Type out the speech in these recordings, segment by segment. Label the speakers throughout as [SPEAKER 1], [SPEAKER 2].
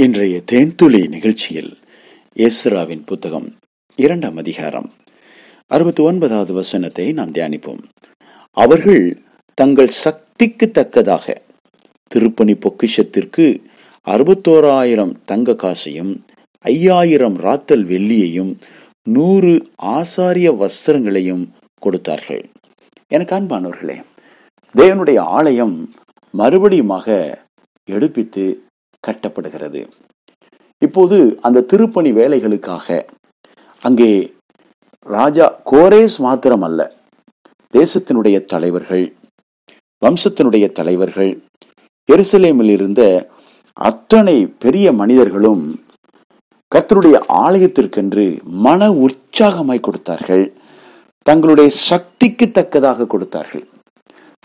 [SPEAKER 1] இன்றைய தேன்துளி நிகழ்ச்சியில் ஏசுராவின் புத்தகம் இரண்டாம் அதிகாரம். அறுபத்தி ஒன்பதாவது வசனத்தை நாம் தியானிப்போம். அவர்கள் தங்கள் சக்திக்கு தக்கதாக திருப்பணி பொக்கிஷத்திற்கு அறுபத்தோராயிரம் தங்க காசையும் ஐயாயிரம் ராத்தல் வெள்ளியையும் நூறு ஆசாரிய வஸ்திரங்களையும் கொடுத்தார்கள். எனக்கு அன்பானவர்களே தேவனுடைய ஆலயம் மறுபடியுமாக எடுப்பித்து கட்டப்படுகிறது. இப்போது அந்த திருப்பணி வேலைகளுக்காக அங்கே ராஜா கோரேஸ் மாத்திரம் அல்ல தேசத்தினுடைய தலைவர்கள் வம்சத்தினுடைய தலைவர்கள் எருசலேமில் இருந்த அத்தனை பெரிய மனிதர்களும் கர்த்தருடைய ஆலயத்திற்கென்று மன உற்சாகமாய் கொடுத்தார்கள். தங்களுடைய சக்திக்கு தக்கதாக கொடுத்தார்கள்.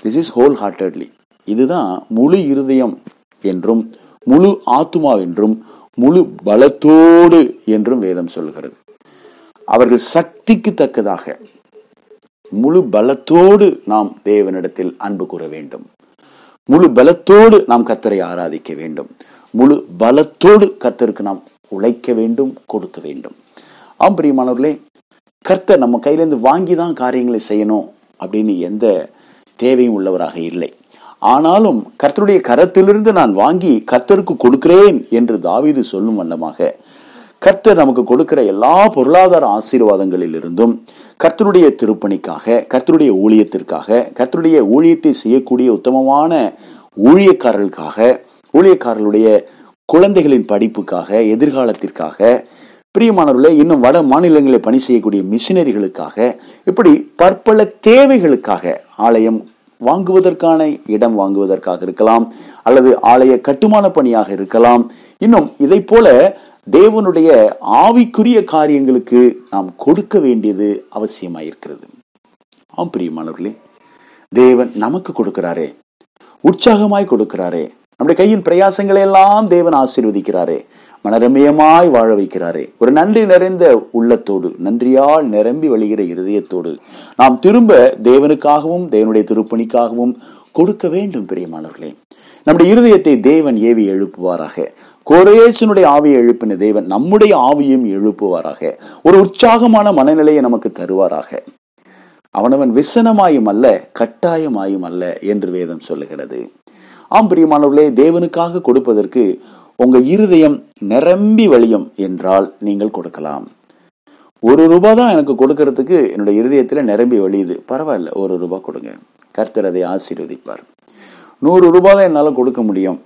[SPEAKER 1] திஸ் இஸ் ஹோல் ஹார்ட்டட்லி இதுதான் முழு இருதயம் என்றும் முழு ஆத்துமா என்றும் முழு பலத்தோடு என்றும் வேதம் சொல்கிறது. அவர்கள் சக்திக்கு தக்கதாக முழு பலத்தோடு நாம் தேவனிடத்தில் அன்பு கூற வேண்டும். முழு பலத்தோடு நாம் கர்த்தரை ஆராதிக்க வேண்டும். முழு பலத்தோடு கர்த்தருக்கு நாம் உழைக்க வேண்டும் கொடுக்க வேண்டும். ஆம் பிரியமானவர்களே கர்த்தர் நம்ம கையிலேருந்து வாங்கி தான் காரியங்களை செய்யணும் அப்படின்னு எந்த தேவையும் உள்ளவராக இல்லை. ஆனாலும் கர்த்தருடைய கரத்திலிருந்து நான் வாங்கி கர்த்தருக்கு கொடுக்கிறேன் என்று தாவீது சொல்லும் வண்ணமாக கர்த்தர் நமக்கு கொடுக்கிற எல்லா பொருளாதார ஆசீர்வாதங்களில் இருந்தும் கர்த்தருடைய திருப்பணிக்காக கர்த்தருடைய ஊழியத்திற்காக கர்த்தருடைய ஊழியத்தை செய்யக்கூடிய உத்தமமான ஊழியக்காரர்களுக்காக ஊழியக்காரர்களுடைய குழந்தைகளின் படிப்புக்காக எதிர்காலத்திற்காக பிரியமானவர்களே இன்னும் வட மாநிலங்களில் பணி செய்யக்கூடிய மிஷினரிகளுக்காக இப்படி பற்பல தேவைகளுக்காக ஆலயம் வாங்குவதற்கான இடம் வாங்குவதற்காக இருக்கலாம் அல்லது ஆலய கட்டுமான பணியாக இருக்கலாம். இன்னும் இதை போல தேவனுடைய ஆவிக்குரிய காரியங்களுக்கு நாம் கொடுக்க வேண்டியது அவசியமாயிருக்கிறது. ஆம் பிரியமானவர்களே தேவன் நமக்கு கொடுக்கிறாரே. உற்சாகமாய் கொடுக்கிறாரே. நம்முடைய கையின் பிரயாசங்களை எல்லாம் தேவன் ஆசீர்வதிக்கிறாரே. மனரமியமாய் வாழ வைக்கிறாரே. ஒரு நன்றி நிறைந்த உள்ளத்தோடு நன்றியால் நிரம்பி வழிகிற இருதயத்தோடு நாம் திரும்ப தேவனுக்காகவும் தேவனுடைய திருப்பணிக்காகவும் கொடுக்க வேண்டும் பிரியமானவர்களே. நம்முடைய இருதயத்தை தேவன் ஏவி எழுப்புவாராக. கோரேசனுடைய ஆவியை எழுப்பின தேவன் நம்முடைய ஆவியும் எழுப்புவாராக. ஒரு உற்சாகமான மனநிலையை நமக்கு தருவாராக. அவனவன் விசனமாயும் அல்ல கட்டாயமாயும் அல்ல என்று வேதம் சொல்லுகிறது. ஆம் பிரியமானவர்களே தேவனுக்காக கொடுப்பதற்கு உங்க இருதயம் நிரம்பி வழியும் என்றால் நீங்கள் கொடுக்கலாம். ஒரு ரூபாய் தான் எனக்கு கொடுக்கறதுக்கு என்னுடைய இருதயத்துல நிரம்பி வழியுது. பரவாயில்ல ஒரு ரூபாய் கொடுங்க. கர்த்தர் அதை ஆசீர்வதிப்பார். நூறு ரூபாய் தான் என்னால் கொடுக்க முடியும்.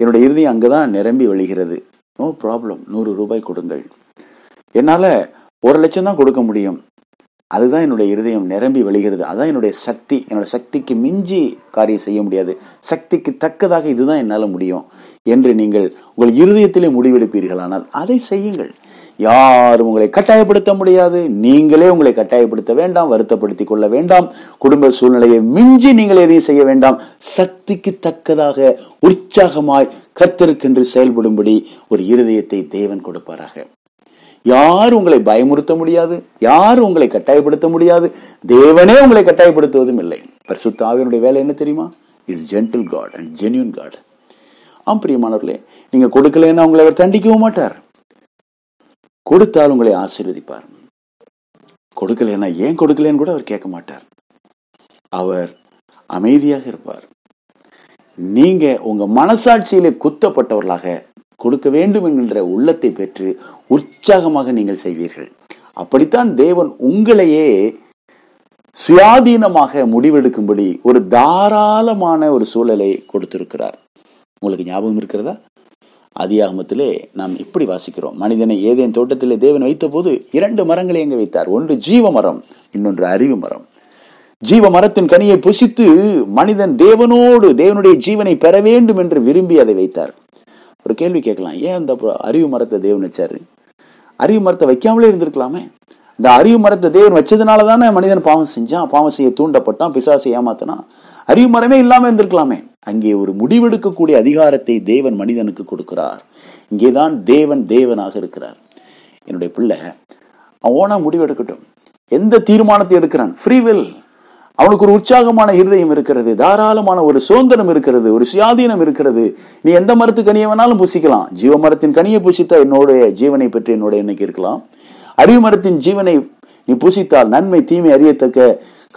[SPEAKER 1] என்னுடைய இருதயம் அங்கதான் நிரம்பி வழிகிறது. நோ ப்ராப்ளம் நூறு ரூபாய் கொடுங்கள். என்னால ஒரு லட்சம் தான் கொடுக்க முடியும். அதுதான் என்னுடைய இருதயம் நிரம்பி வெளிகிறது அதான் என்னுடைய சக்தி. என்னோட சக்திக்கு மிஞ்சி காரியம் செய்ய முடியாது. சக்திக்கு தக்கதாக இதுதான் என்னால் முடியும் என்று நீங்கள் உங்கள் இருதயத்திலே முடிவெடுப்பீர்களானால் அதை செய்யுங்கள். யாரும் உங்களை கட்டாயப்படுத்த முடியாது. நீங்களே உங்களை கட்டாயப்படுத்த வேண்டாம் வருத்தப்படுத்திக் கொள்ள வேண்டாம். குடும்ப சூழ்நிலையை மிஞ்சி நீங்கள் எதையும் செய்ய வேண்டாம். சக்திக்கு தக்கதாக உற்சாகமாய் கத்தருக்கென்று செயல்படும்படி ஒரு இருதயத்தை தேவன் கொடுப்பாராக. யாரும் உங்களை பயமுறுத்த முடியாது? யாரும் உங்களை கட்டாயப்படுத்த முடியாது? தேவனே உங்களை கட்டாயப்படுத்துவதும் இல்லை. பரிசுத்தாவியனுடைய வேலை என்ன தெரியுமா? Is gentle God and genuine God ஆம் பிரியமானவர்களே நீங்க கொடுக்கலன்னா உங்களை அவர் தண்டிக்கவும் மாட்டார். கொடுத்தால் உங்களை ஆசீர்வதிப்பார். கொடுக்கலன்னா ஏன் கொடுக்கலன்னு கூட அவர் கேட்க மாட்டார். அவர் அமைதியாக இருப்பார். நீங்க உங்க மனசாட்சியிலே குத்தப்பட்டவர்களாக கொடுக்க வேண்டும் என்கின்ற உள்ளத்தை பெற்று உற்சாகமாக நீங்கள் செய்வீர்கள். அப்படித்தான் தேவன் உங்களையே சுயாதீனமாக முடிவெடுக்கும்படி ஒரு தாராளமான ஒரு சூழலை கொடுத்திருக்கிறார். உங்களுக்கு ஞாபகம் இருக்கிறதா? அதிகாகமத்திலே நாம் இப்படி வாசிக்கிறோம். மனிதனை ஏதேன் தோட்டத்திலே தேவன் வைத்த போது இரண்டு மரங்களை எங்க வைத்தார். ஒன்று ஜீவ மரம் இன்னொன்று அறிவு மரம். ஜீவ மரத்தின் கனியை புசித்து மனிதன் தேவனோடு தேவனுடைய ஜீவனை பெற வேண்டும் என்று விரும்பி அதை வைத்தார். ஒரு கேள்வி கேட்கலாம். ஏன் அந்த அறிவு மரத்தை தேவன் வச்சாரு? அறிவு மரத்தை வைக்காமலே இருந்திருக்கலாமே? இந்த அறிவு மரத்தை தேவன் வச்சதுனால தானே மனிதன் பாவம் செஞ்சான் பாவம் செய்ய தூண்டப்பட்டான் பிசாசை ஏமாத்தினான். அறிவு மரமே இல்லாம இருந்திருக்கலாமே? அங்கே ஒரு முடிவெடுக்கக்கூடிய அதிகாரத்தை தேவன் மனிதனுக்கு கொடுக்கிறார். இங்கேதான் தேவன் தேவனாக இருக்கிறார். என்னுடைய பிள்ளை அவனா முடிவெடுக்கட்டும். எந்த தீர்மானத்தை எடுக்கிறான்? ஃப்ரீவில் அவனுக்கு ஒரு உற்சாகமான இருதயம் இருக்கிறது தாராளமான ஒரு சுதந்திரம் இருக்கிறது ஒரு சுயாதீனம் இருக்கிறது. நீ எந்த மரத்து கனியை வேணாலும் புசிக்கலாம். ஜீவ மரத்தின் கனியை புசித்தா என்னுடைய ஜீவனை பற்றி என்னோட எண்ணெய்க்கு இருக்கலாம். அறிவு மரத்தின் ஜீவனை நீ புசித்தால் நன்மை தீமை அறியத்தக்க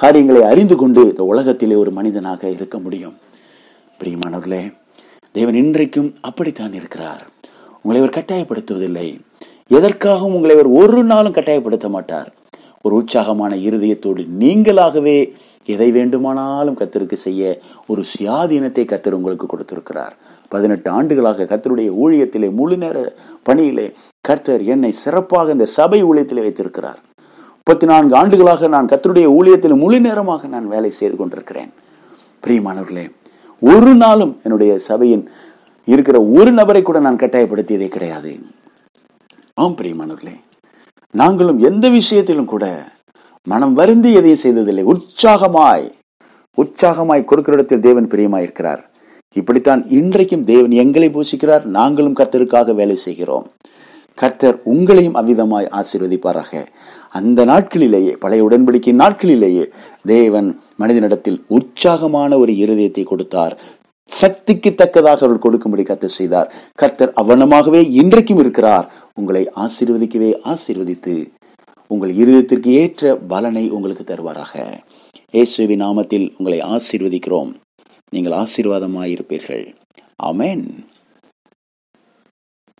[SPEAKER 1] காரியங்களை அறிந்து கொண்டு இந்த உலகத்திலே ஒரு மனிதனாக இருக்க முடியும். பிரியமானவர்களே தேவன் இன்றைக்கும் அப்படித்தான் இருக்கிறார். உங்களை அவர் கட்டாயப்படுத்துவதில்லை. எதற்காகவும் உங்களை அவர் ஒரு நாளும் கட்டாயப்படுத்த மாட்டார். ஒரு உற்சாகமான இருதயத்தோடு நீங்களாகவே எதை வேண்டுமானாலும் கத்தருக்கு செய்ய ஒரு சுயாதீனத்தை கத்தர் உங்களுக்கு கொடுத்திருக்கிறார். பதினெட்டு ஆண்டுகளாக கத்தருடைய ஊழியத்திலே முழு நேர பணியிலே கர்த்தர் என்னை சிறப்பாக இந்த சபை ஊழியத்திலே வைத்திருக்கிறார். முப்பத்தி நான்கு ஆண்டுகளாக நான் கத்தருடைய ஊழியத்தில் முழு நேரமாக நான் வேலை செய்து கொண்டிருக்கிறேன். பிரியமானவர்களே ஒரு நாளும் என்னுடைய சபையின் இருக்கிற ஒரு நபரை கூட நான் கட்டாயப்படுத்தியதே கிடையாது. ஆம் பிரியமானவர்களே நாங்களும் எந்த விஷயத்திலும் கூட மனம் வருந்தி எதையும் செய்ததில்லை. உற்சாகமாய் உற்சாகமாய் கொடுக்கிற இடத்தில் தேவன் பிரியமாயிருக்கிறார். இப்படித்தான் இன்றைக்கும் தேவன் எங்களை பூசிக்கிறார். நாங்களும் கர்த்தருக்காக வேலை செய்கிறோம். கர்த்தர் உங்களையும் அவ்விதமாய் ஆசீர்வதிப்பாராக. அந்த நாட்களிலேயே பழைய உடன்படிக்கை நாட்களிலேயே தேவன் மனிதனிடத்தில் உற்சாகமான ஒரு இருதயத்தை கொடுத்தார். சக்திக்கு தக்கதாக அவர்கள் கொடுக்கும்படி கர்த்தர் செய்தார். கர்த்தர் அவனமாகவே இன்றைக்கும் இருக்கிறார். உங்களை ஆசீர்வதிக்கவே ஆசீர்வதித்து உங்கள் இருதயத்திற்கு ஏற்ற பலனை உங்களுக்கு தருவாராக. இயேசுவின் நாமத்தில் உங்களை ஆசீர்வதிக்கிறோம். நீங்கள் ஆசீர்வாதமாயிருப்பீர்கள். அமேன்